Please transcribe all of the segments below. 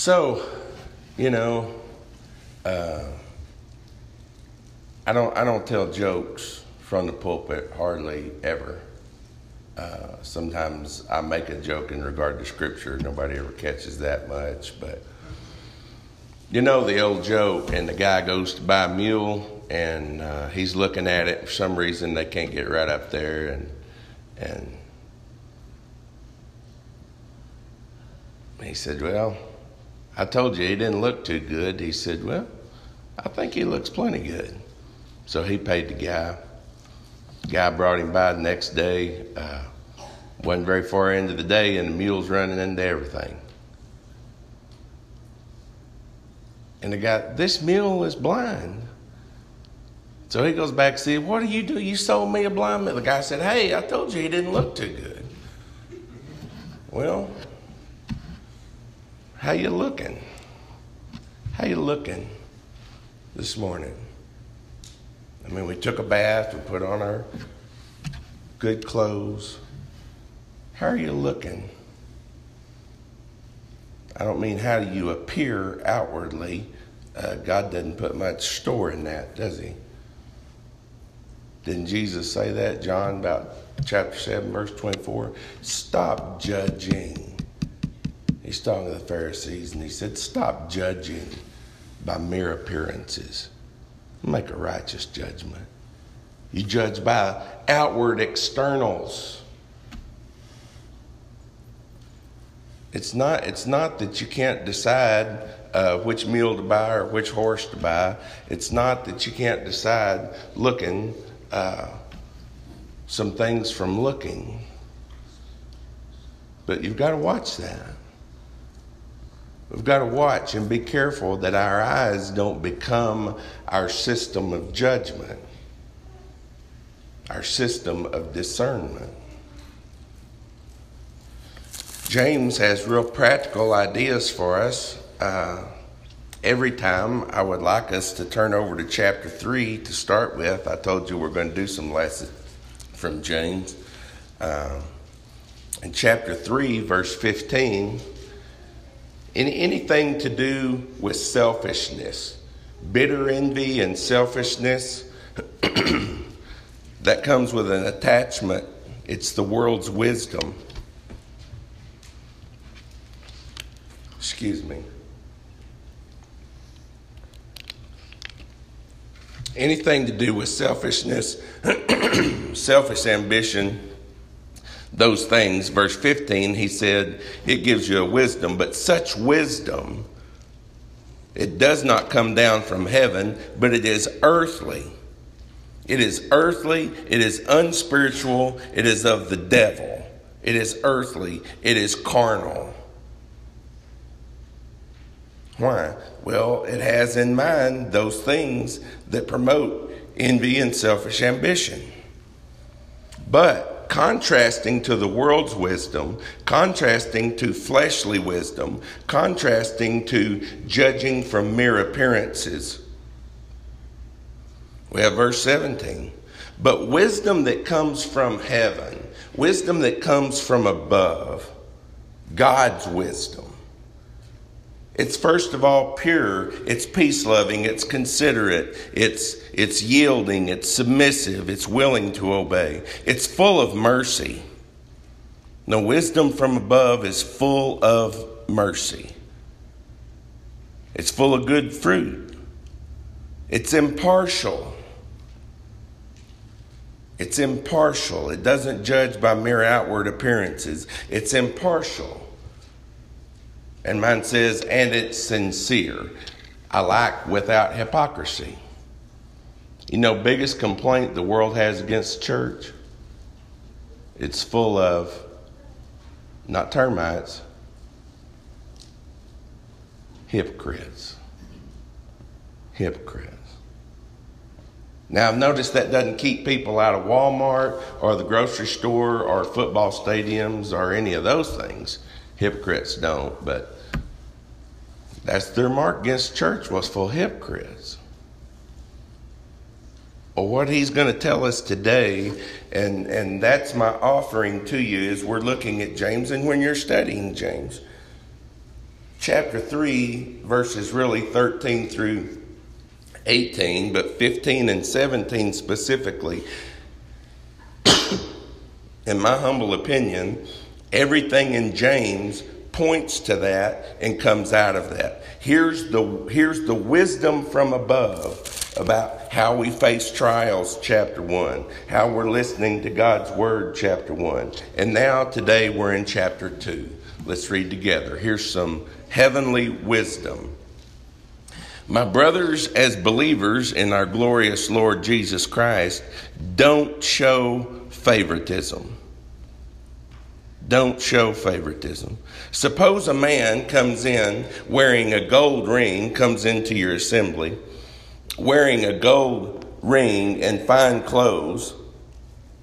So, you know, uh, I don't I don't tell jokes from the pulpit hardly ever. Uh, sometimes I make a joke in regard to scripture. Nobody ever catches that much, but you know the old joke. And the guy goes to buy a mule, and uh, he's looking at it. For some reason, they can't get right up there, and and he said, "Well, I told you he didn't look too good." He said, "Well, I think he looks plenty good." So he paid the guy. Guy brought him by the next day. Uh, wasn't very far into the day, and the mule's running into everything. And the guy, this mule is blind. So he goes back and says, What do you do? You sold me a blind mule. The guy said, Hey, I told you he didn't look too good. Well, how you looking? How you looking this morning? I mean, we took a bath, we put on our good clothes. How are you looking? I don't mean how do you appear outwardly. Uh, God doesn't put much store in that, does He? Didn't Jesus say that, John, about chapter 7, verse 24? Stop judging. He's talking to the Pharisees, and he said, Stop judging by mere appearances. Make a righteous judgment. You judge by outward externals. It's not, it's not that you can't decide uh, which mule to buy or which horse to buy. It's not that you can't decide looking uh, some things from looking. But you've got to watch that. We've got to watch and be careful that our eyes don't become our system of judgment, our system of discernment. James has real practical ideas for us. Uh, every time I would like us to turn over to chapter 3 to start with. I told you we're going to do some lessons from James. Uh, in chapter 3, verse 15, any, anything to do with selfishness, bitter envy and selfishness, that comes with an attachment. It's the world's wisdom. Excuse me. Anything to do with selfishness, selfish ambition, those things. Verse 15, he said, it gives you a wisdom, but such wisdom, it does not come down from heaven, but it is earthly. It is earthly, it is unspiritual, it is of the devil. It is earthly, it is carnal. Why? Well, it has in mind those things that promote envy and selfish ambition. But contrasting to the world's wisdom, contrasting to fleshly wisdom, contrasting to judging from mere appearances. We have verse 17. But wisdom that comes from heaven, wisdom that comes from above, God's wisdom. It's first of all pure, it's peace loving, it's considerate, it's, it's yielding, it's submissive, it's willing to obey, it's full of mercy. The wisdom from above is full of mercy. It's full of good fruit. It's impartial. It's impartial. It doesn't judge by mere outward appearances. It's impartial. And mine says, and it's sincere. I like without hypocrisy. You know, biggest complaint the world has against church? It's full of not termites, hypocrites. Hypocrites. Now, I've noticed that doesn't keep people out of Walmart or the grocery store or football stadiums or any of those things. Hypocrites don't, but that's their mark against church was full of hypocrites. Well, what he's going to tell us today, and, and that's my offering to you, is we're looking at James, and when you're studying James, chapter 3, verses really 13 through 18, but 15 and 17 specifically, in my humble opinion, everything in James points to that and comes out of that. Here's the, here's the wisdom from above about how we face trials, chapter 1, how we're listening to God's word, chapter 1. And now, today, we're in chapter 2. Let's read together. Here's some heavenly wisdom. My brothers, as believers in our glorious Lord Jesus Christ, don't show favoritism. Don't show favoritism. Suppose a man comes in wearing a gold ring, comes into your assembly, wearing a gold ring and fine clothes,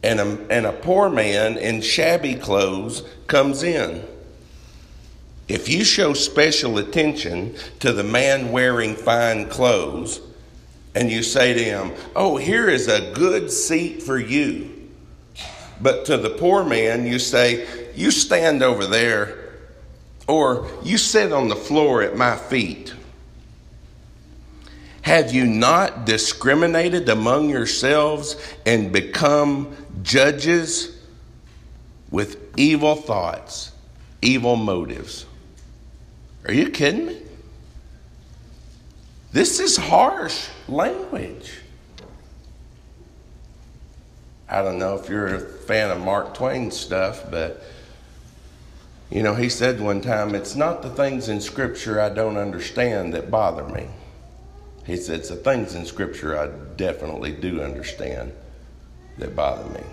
and a, and a poor man in shabby clothes comes in. If you show special attention to the man wearing fine clothes, and you say to him, Oh, here is a good seat for you. But to the poor man, you say, You stand over there, or you sit on the floor at my feet. Have you not discriminated among yourselves and become judges with evil thoughts, evil motives? Are you kidding me? This is harsh language. I don't know if you're a fan of Mark Twain stuff, but you know, he said one time, It's not the things in Scripture I don't understand that bother me. He said, It's the things in Scripture I definitely do understand that bother me.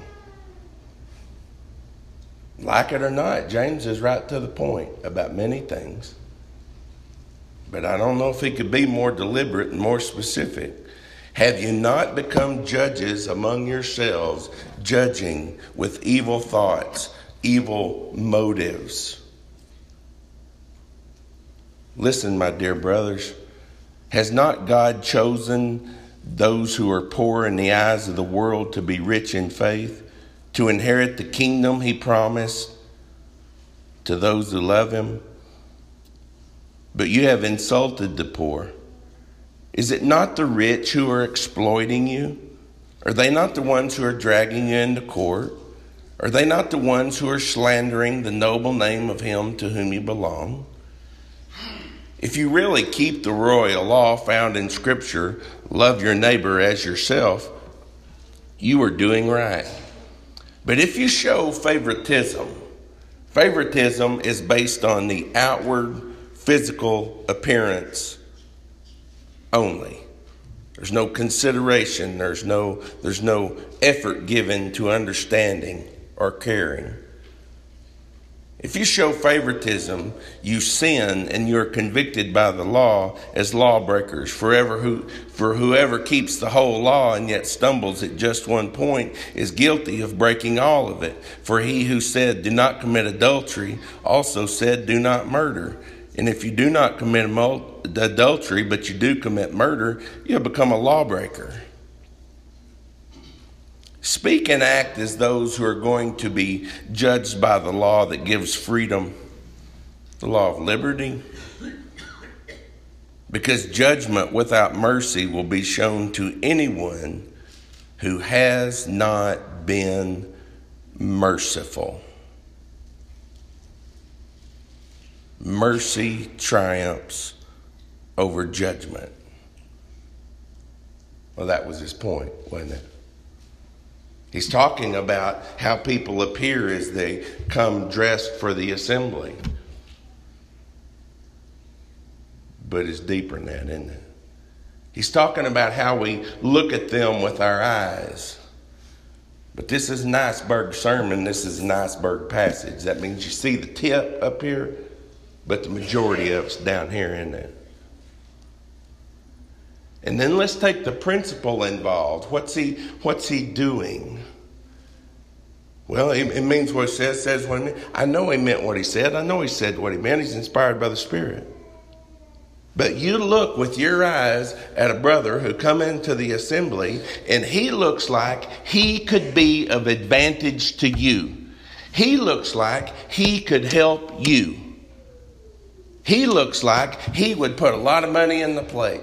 Like it or not, James is right to the point about many things. But I don't know if he could be more deliberate and more specific. Have you not become judges among yourselves, judging with evil thoughts, evil motives? Listen, my dear brothers, has not God chosen those who are poor in the eyes of the world to be rich in faith, to inherit the kingdom he promised to those who love him? But you have insulted the poor. Is it not the rich who are exploiting you? Are they not the ones who are dragging you into court? Are they not the ones who are slandering the noble name of him to whom you belong? If you really keep the royal law found in Scripture, love your neighbor as yourself, you are doing right. But if you show favoritism, favoritism is based on the outward physical appearance only. There's no consideration, there's no, there's no effort given to understanding or caring. If you show favoritism, you sin and you're convicted by the law as lawbreakers. Forever who, for whoever keeps the whole law and yet stumbles at just one point is guilty of breaking all of it. For he who said, Do not commit adultery, also said, Do not murder. And if you do not commit adultery, but you do commit murder, you have become a lawbreaker. Speak and act as those who are going to be judged by the law that gives freedom, the law of liberty. Because judgment without mercy will be shown to anyone who has not been merciful. mercy triumphs over judgment. Well, that was his point, wasn't it? He's talking about how people appear as they come dressed for the assembly. But it's deeper than that, isn't it? He's talking about how we look at them with our eyes. But this is an iceberg sermon. This is an iceberg passage. That means you see the tip up here, but the majority of it's down here in there. And then let's take the principle involved. What's he, what's he doing? Well, it, it means what it says, says what it means. I know he meant what he said. I know he said what he meant. He's inspired by the Spirit. But you look with your eyes at a brother who come into the assembly and he looks like he could be of advantage to you. He looks like he could help you. He looks like he would put a lot of money in the plate.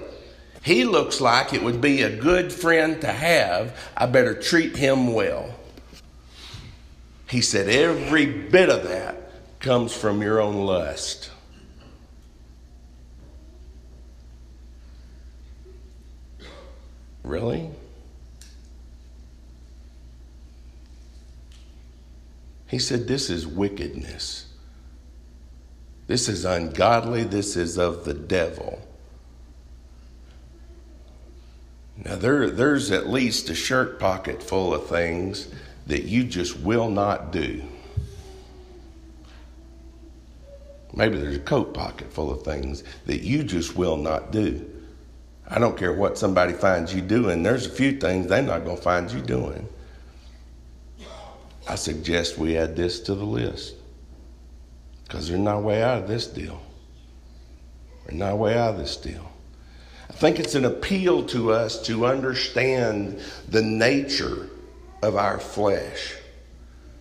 He looks like it would be a good friend to have. I better treat him well. He said, Every bit of that comes from your own lust. Really? He said, This is wickedness. This is ungodly. This is of the devil. Now, there, there's at least a shirt pocket full of things that you just will not do. Maybe there's a coat pocket full of things that you just will not do. I don't care what somebody finds you doing, there's a few things they're not going to find you doing. I suggest we add this to the list because there's no way out of this deal. There's no way out of this deal. I think it's an appeal to us to understand the nature of our flesh.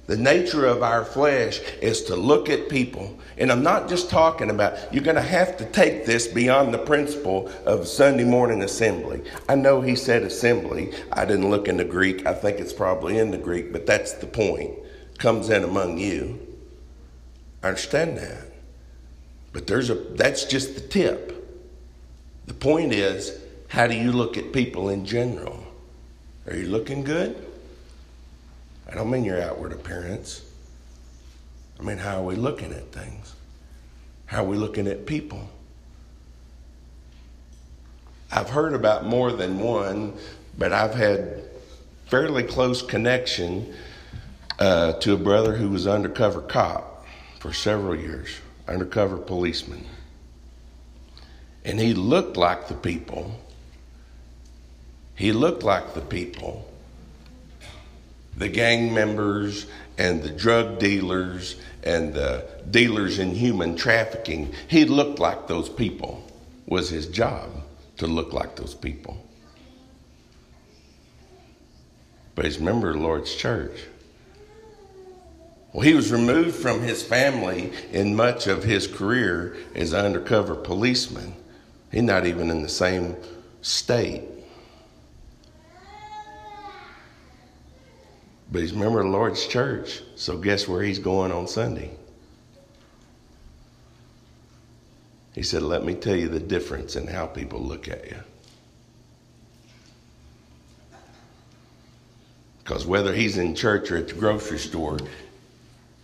The nature of our flesh is to look at people. And I'm not just talking about, you're going to have to take this beyond the principle of Sunday morning assembly. I know he said assembly. I didn't look in the Greek. I think it's probably in the Greek, but that's the point. Comes in among you. I understand that. But there's a that's just the tip. The point is, how do you look at people in general? Are you looking good? I don't mean your outward appearance. I mean, how are we looking at things? How are we looking at people? I've heard about more than one, but I've had fairly close connection uh, to a brother who was undercover cop for several years, undercover policeman. And he looked like the people. He looked like the people the gang members and the drug dealers and the dealers in human trafficking. He looked like those people. Was his job to look like those people. But he's a member of the Lord's church. Well, he was removed from his family in much of his career as an undercover policeman. He's not even in the same state. But he's a member of the Lord's church. So guess where he's going on Sunday? He said, Let me tell you the difference in how people look at you. Because whether he's in church or at the grocery store,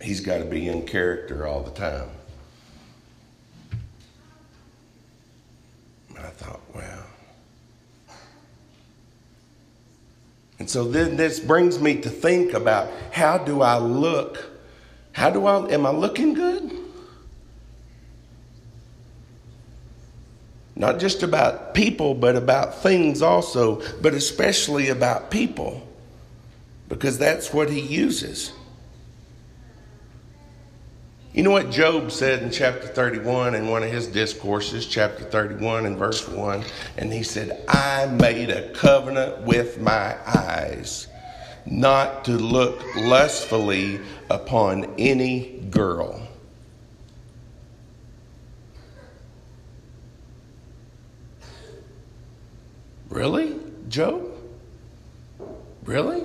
he's got to be in character all the time. And I thought, wow. And so then this brings me to think about how do I look? How do I, am I looking good? Not just about people, but about things also, but especially about people, because that's what he uses. You know what Job said in chapter 31 in one of his discourses, chapter 31 and verse 1? And he said, I made a covenant with my eyes not to look lustfully upon any girl. Really, Job? Really?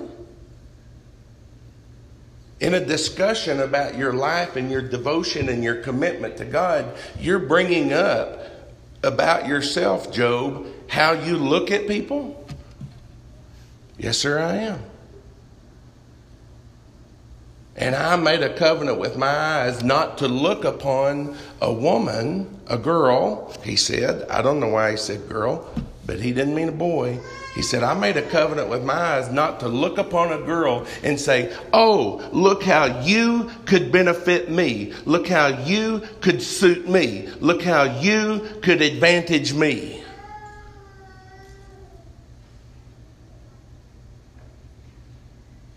In a discussion about your life and your devotion and your commitment to God, you're bringing up about yourself, Job, how you look at people? Yes, sir, I am. And I made a covenant with my eyes not to look upon a woman, a girl, he said. I don't know why he said girl, but he didn't mean a boy. He said, I made a covenant with my eyes not to look upon a girl and say, Oh, look how you could benefit me. Look how you could suit me. Look how you could advantage me.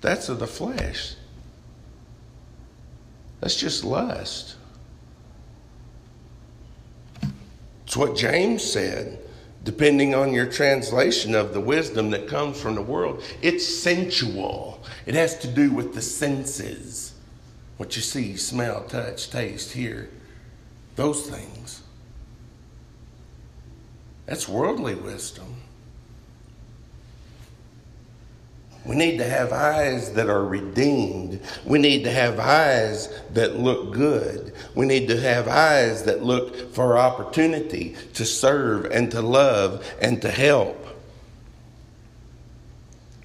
That's of the flesh. That's just lust. It's what James said depending on your translation of the wisdom that comes from the world, it's sensual. It has to do with the senses what you see, smell, touch, taste, hear, those things. That's worldly wisdom. We need to have eyes that are redeemed. We need to have eyes that look good. We need to have eyes that look for opportunity to serve and to love and to help.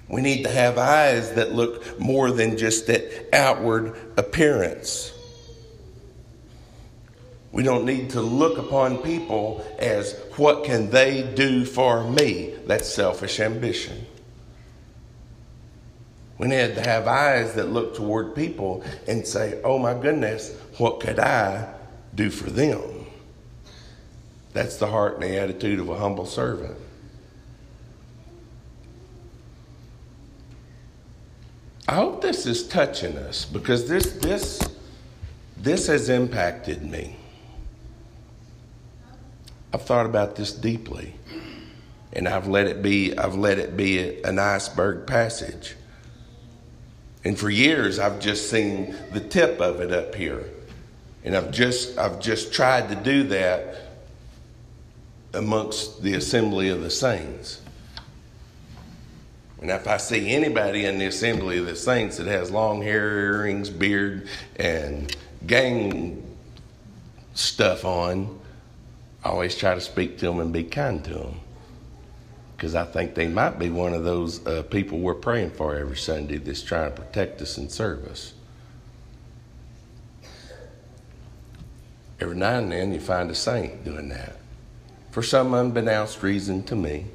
We need to have eyes that look more than just that outward appearance. We don't need to look upon people as what can they do for me? That's selfish ambition. We need to have eyes that look toward people and say, oh my goodness, what could I do for them? That's the heart and the attitude of a humble servant. I hope this is touching us because this this this has impacted me. I've thought about this deeply and I've let it be I've let it be an iceberg passage. And for years, I've just seen the tip of it up here. And I've just, I've just tried to do that amongst the assembly of the saints. And if I see anybody in the assembly of the saints that has long hair, earrings, beard, and gang stuff on, I always try to speak to them and be kind to them because I think they might be one of those uh, people we're praying for every Sunday that's trying to protect us and serve us. Every now and then you find a saint doing that for some unbeknownst reason to me.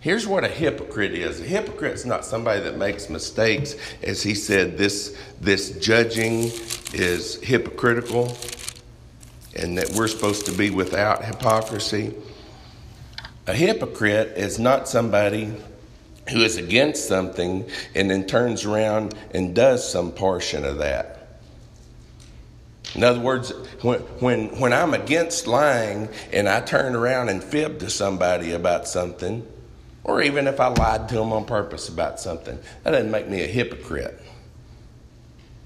Here's what a hypocrite is. A hypocrite's not somebody that makes mistakes. As he said, this, this judging is hypocritical and that we're supposed to be without hypocrisy. A hypocrite is not somebody who is against something and then turns around and does some portion of that. In other words, when, when, when I'm against lying and I turn around and fib to somebody about something, or even if I lied to them on purpose about something, that doesn't make me a hypocrite.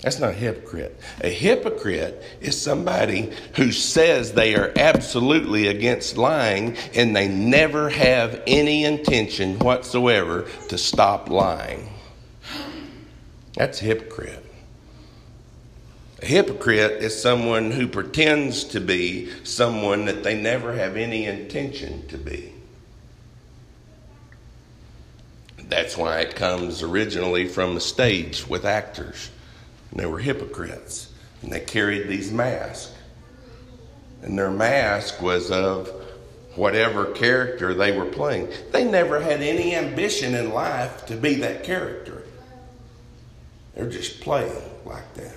That's not a hypocrite. A hypocrite is somebody who says they are absolutely against lying and they never have any intention whatsoever to stop lying. That's a hypocrite. A hypocrite is someone who pretends to be someone that they never have any intention to be. That's why it comes originally from the stage with actors and they were hypocrites. And they carried these masks. And their mask was of whatever character they were playing. They never had any ambition in life to be that character. They're just playing like that.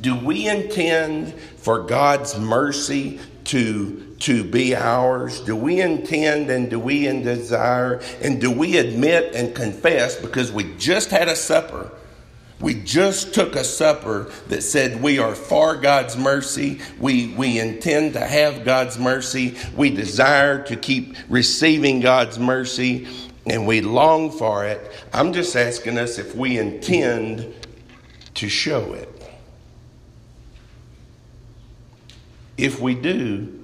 Do we intend for God's mercy to, to be ours? Do we intend and do we desire and do we admit and confess because we just had a supper we just took a supper that said we are for God's mercy. We, we intend to have God's mercy. We desire to keep receiving God's mercy and we long for it. I'm just asking us if we intend to show it. If we do,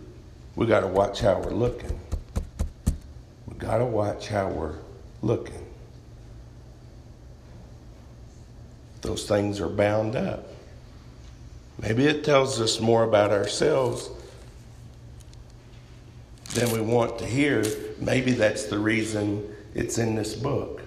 we got to watch how we're looking. We got to watch how we're looking. Those things are bound up. Maybe it tells us more about ourselves than we want to hear. Maybe that's the reason it's in this book.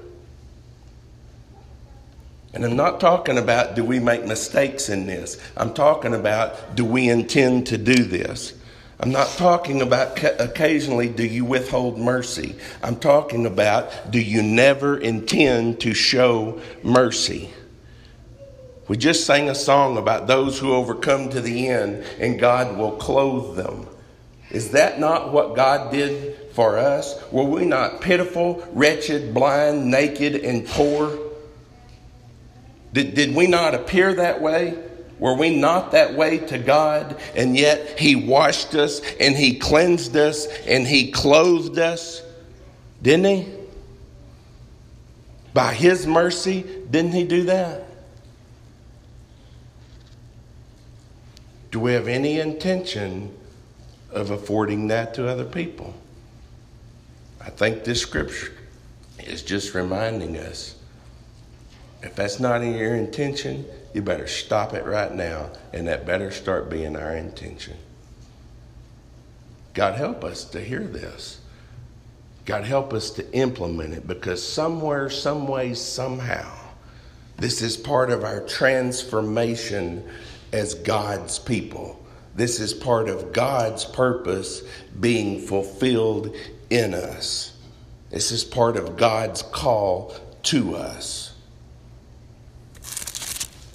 And I'm not talking about do we make mistakes in this. I'm talking about do we intend to do this. I'm not talking about occasionally do you withhold mercy. I'm talking about do you never intend to show mercy. We just sang a song about those who overcome to the end and God will clothe them. Is that not what God did for us? Were we not pitiful, wretched, blind, naked, and poor? Did, did we not appear that way? Were we not that way to God? And yet He washed us and He cleansed us and He clothed us. Didn't He? By His mercy, didn't He do that? Do we have any intention of affording that to other people? I think this scripture is just reminding us if that's not in your intention, you better stop it right now, and that better start being our intention. God, help us to hear this. God, help us to implement it because somewhere, some way, somehow, this is part of our transformation as God's people. This is part of God's purpose being fulfilled in us. This is part of God's call to us.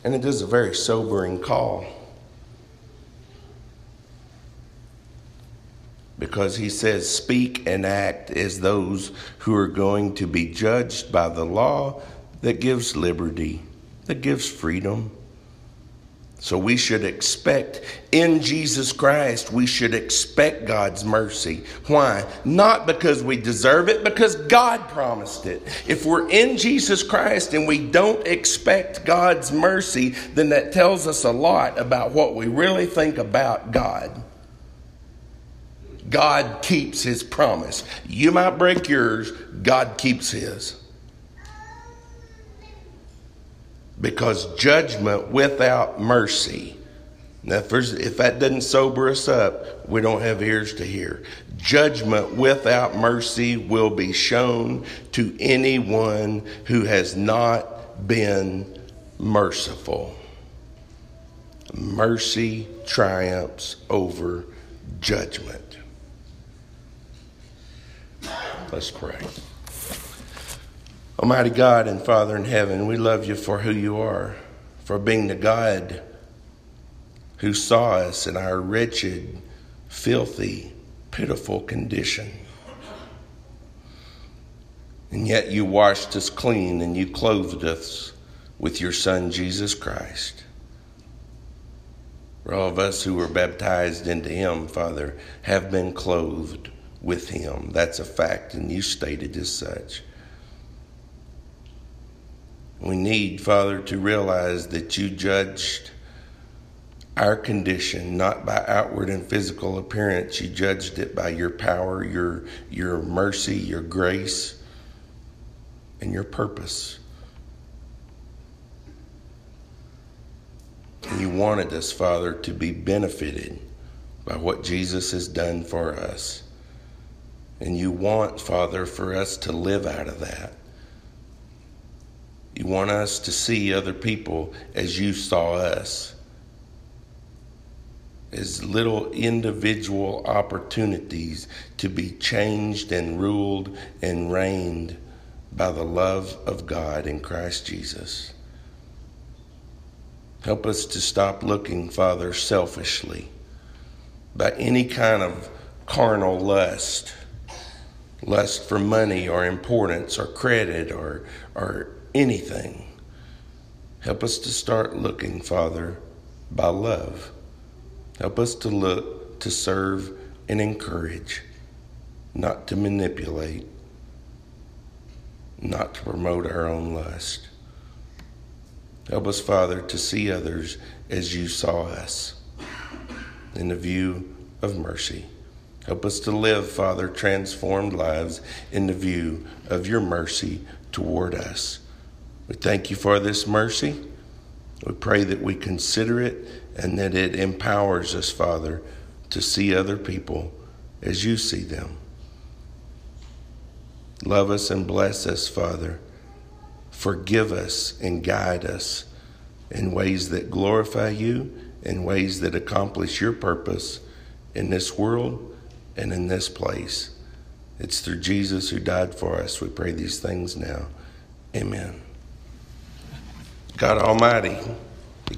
And it is a very sobering call. Because he says, Speak and act as those who are going to be judged by the law that gives liberty, that gives freedom so we should expect in Jesus Christ, we should expect God's mercy. Why? Not because we deserve it, because God promised it. If we're in Jesus Christ and we don't expect God's mercy, then that tells us a lot about what we really think about God. God keeps his promise. You might break yours, God keeps his. Because judgment without mercy. Now, if, if, that doesn't sober us up, we don't have ears to hear. Judgment without mercy will be shown to anyone who has not been merciful. Mercy triumphs over judgment. Let's pray. Almighty God and Father in heaven, we love you for who you are, for being the God who saw us in our wretched, filthy, pitiful condition. And yet you washed us clean and you clothed us with your Son, Jesus Christ. For all of us who were baptized into him, Father, have been clothed with him. That's a fact, and you stated as such. We need, Father, to realize that you judged our condition not by outward and physical appearance. You judged it by your power, your, your mercy, your grace, and your purpose. You wanted us, Father, to be benefited by what Jesus has done for us. And you want, Father, for us to live out of that. You want us to see other people as you saw us, as little individual opportunities to be changed and ruled and reigned by the love of God in Christ Jesus. Help us to stop looking, Father, selfishly by any kind of carnal lust lust for money or importance or credit or, or anything. Help us to start looking, Father, by love. Help us to look, to serve, and encourage, not to manipulate, not to promote our own lust. Help us, Father, to see others as you saw us in the view of mercy. Help us to live, Father, transformed lives in the view of your mercy toward us. We thank you for this mercy. We pray that we consider it and that it empowers us, Father, to see other people as you see them. Love us and bless us, Father. Forgive us and guide us in ways that glorify you, in ways that accomplish your purpose in this world and in this place. It's through Jesus who died for us. We pray these things now. Amen. God Almighty